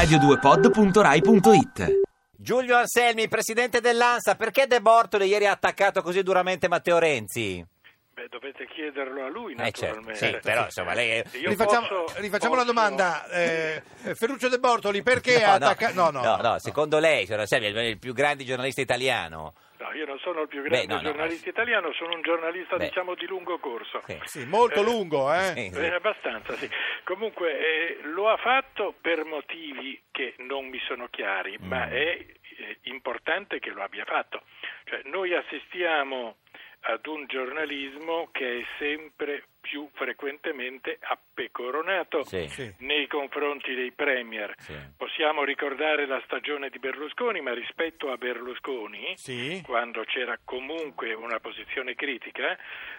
radio2pod.rai.it Giulio Anselmi, presidente dell'ANSA, perché De Bortoli ieri ha attaccato così duramente Matteo Renzi? Beh, dovete chiederlo a lui, Eh, certo, naturalmente. sì, però insomma lei è... Rifacciamo, posso- rifacciamo la posso- domanda. Eh, Ferruccio De Bortoli, perché ha no, attaccato... no, no, secondo lei, signor Anselmi, è il più grande giornalista italiano. No, io non sono il più grande Beh, no, no, giornalista italiano, sono un giornalista, Beh. diciamo, di lungo corso. Sì. Sì, molto Eh, lungo, eh? Sì, sì. Eh, abbastanza, sì. Comunque eh, lo ha fatto per motivi che non mi sono chiari, ma Mm. è eh, importante che lo abbia fatto. Cioè, noi assistiamo ad un giornalismo che è sempre più frequentemente appecoronato Sì. Confronti dei premier. Sì. Possiamo ricordare la stagione di Berlusconi, ma rispetto a Berlusconi, Sì. quando c'era comunque una posizione critica,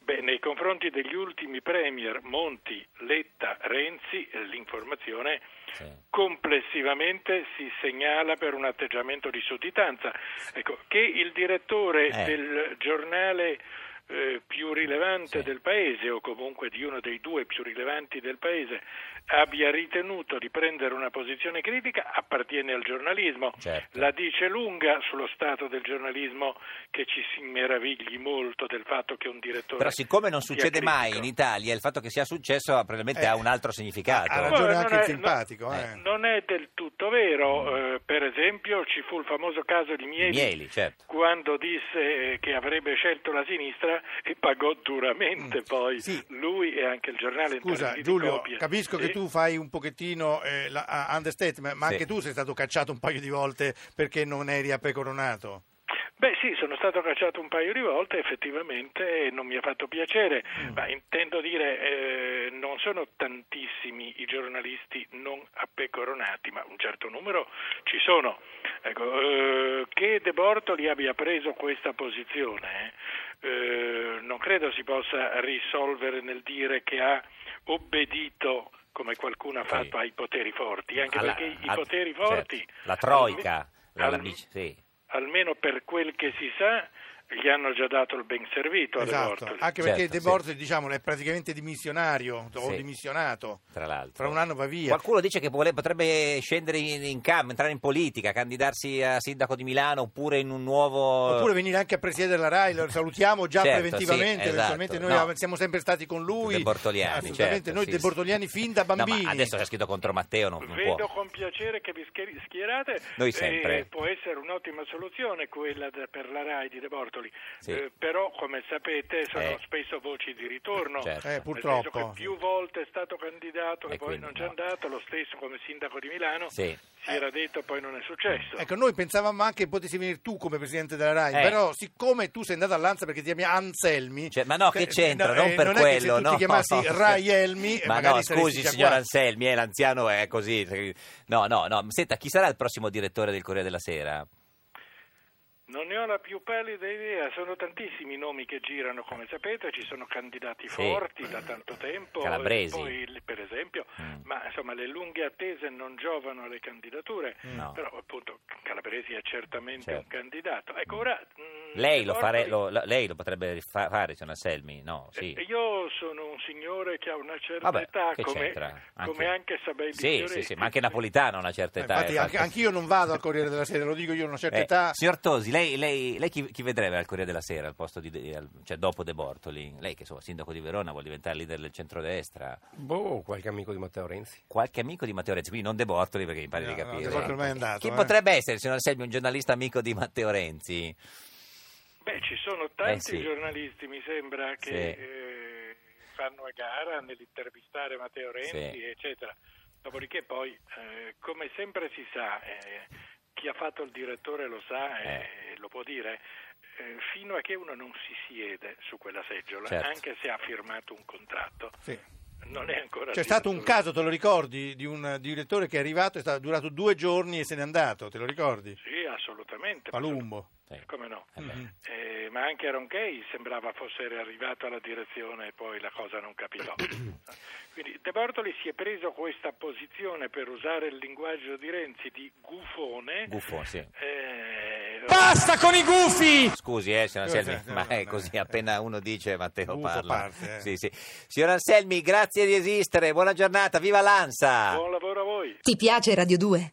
beh, nei confronti degli ultimi premier Monti, Letta, Renzi, eh, l'informazione Sì. complessivamente si segnala per un atteggiamento di sudditanza. Ecco, che il direttore Eh. del giornale eh, più rilevante Sì. del paese o comunque di uno dei due più rilevanti del paese abbia ritenuto di prendere una posizione critica appartiene al giornalismo. Certo. La dice lunga sullo stato del giornalismo che ci si meravigli molto del fatto che un direttore Però siccome non succede mai in Italia, il fatto che sia successo probabilmente Eh, ha un altro significato. ha ragione anche è- simpatico, non- eh. Non è del tutto vero. Eh, per esempio, ci fu il famoso caso di Mieli, Mieli, certo. quando disse che avrebbe scelto la sinistra e pagò duramente poi Mm. Sì. lui e anche il giornale. Scusa Giulio, Copie. capisco che Sì. tu fai un pochettino eh, la, a- understatement, ma Sì. anche tu sei stato cacciato un paio di volte perché non eri appecoronato. Beh sì, sono stato cacciato un paio di volte effettivamente e non mi ha fatto piacere, Mm. ma intendo dire eh, non sono tantissimi i giornalisti non appecoronati, ma un certo numero ci sono. Ecco, eh, che De Bortoli abbia preso questa posizione eh, non credo si possa risolvere nel dire che ha obbedito come qualcuno ha fatto ai poteri forti, anche Alla- perché i poteri forti La troica, la, la sì. Almeno per quel che si sa, gli hanno già dato il ben servito a De Esatto, Bortoli. anche perché Certo, De sì. Bortoli diciamo, è praticamente dimissionario o Sì. dimissionato. tra l'altro. Fra un anno va via. Qualcuno dice che potrebbe scendere in, in campo, entrare in politica, candidarsi a sindaco di Milano oppure in un nuovo... Oppure venire anche a presiedere la RAI, lo salutiamo già Certo, preventivamente, sì, esatto, eventualmente noi no. siamo sempre stati con lui. De Bortoliani, Assolutamente, certo, noi sì, De sì. Bortoliani fin da No, bambini. ma adesso c'è scritto contro Matteo, non, non Vedo può. con piacere che vi schier- schierate Noi sempre. può essere un'ottima soluzione quella de- per la RAI di De Bortoli, Sì. Eh, però come sapete sono Eh. spesso voci di ritorno, Certo. Eh, nel purtroppo. senso che più volte è stato candidato e, E poi non c'è no. andato, lo stesso come sindaco di Milano, Sì. si era detto poi non è successo. Ecco, noi pensavamo anche che potessi venire tu come presidente della RAI, Eh. però siccome tu sei andato all'Anza perché ti chiami Anselmi... Cioè, ma no, che eh, c'entra? no, non eh, per non è quello, che se tu no. ti chiamassi Rai Elmi, eh, Ma magari no, scusi, signor qua. Anselmi, eh, l'anziano è così. No, no, no. Senta, chi sarà il prossimo direttore del Corriere della Sera? Non ne ho la più pallida idea, sono tantissimi nomi che girano, come sapete, ci sono candidati Sì. forti da tanto tempo, Calabresi. poi, per esempio, Mm. ma insomma le lunghe attese non giovano alle candidature, No. però appunto Calabresi è certamente Certo. un candidato. Ecco, ora, Lei lo, fare- lo- lei lo potrebbe fa- fare, signor Anselmi? No, sì. Eh, Io sono un signore che ha una certa Vabbè, età, che come c'entra? Anche- come anche Sabelli Sì, sì, sì, ma anche Napolitano ha una certa Eh, età. Infatti, eh, anche, anch'io non vado al Corriere della Sera, lo dico io, ho una certa Eh, età. Signor Tosi, lei, lei- lei chi, chi vedrebbe al Corriere della Sera al posto di, al- cioè dopo De Bortoli? Lei che insomma sindaco di Verona vuole diventare leader del centrodestra. Boh, qualche amico di Matteo Renzi. Qualche amico di Matteo Renzi, quindi non De Bortoli perché mi pare No, di no, capire. De Bortoli ormai è andato, Chi eh. potrebbe essere, signor Anselmi, un giornalista amico di Matteo Renzi? Beh, ci sono tanti Eh, sì. giornalisti, mi sembra, che Sì. eh, fanno a gara nell'intervistare Matteo Renzi, Sì. eccetera. Dopodiché poi, eh, come sempre si sa, eh, chi ha fatto il direttore lo sa e Eh. lo può dire, eh, fino a che uno non si siede su quella seggiola, Certo. anche se ha firmato un contratto, Sì. non è ancora C'è stato un caso, te lo ricordi, di un direttore che è arrivato, è stato durato due giorni e se n'è andato, te lo ricordi? Sì, assolutamente. Palumbo. Sì. Come no? Eh beh. Mhm. Eh, ma anche Ronchey sembrava fosse arrivato alla direzione e poi la cosa non capitò. Quindi De Bortoli si è preso questa posizione per usare il linguaggio di Renzi di gufone. Buffo, sì. eh, Basta con i gufi! Scusi, eh, signor Anselmi, sì, ma è così, appena uno dice Matteo Gufo parla. parte, eh. Sì, sì. Signor Anselmi, grazie di esistere, buona giornata, viva l'ANSA! buon lavoro a voi. Ti piace Radio 2?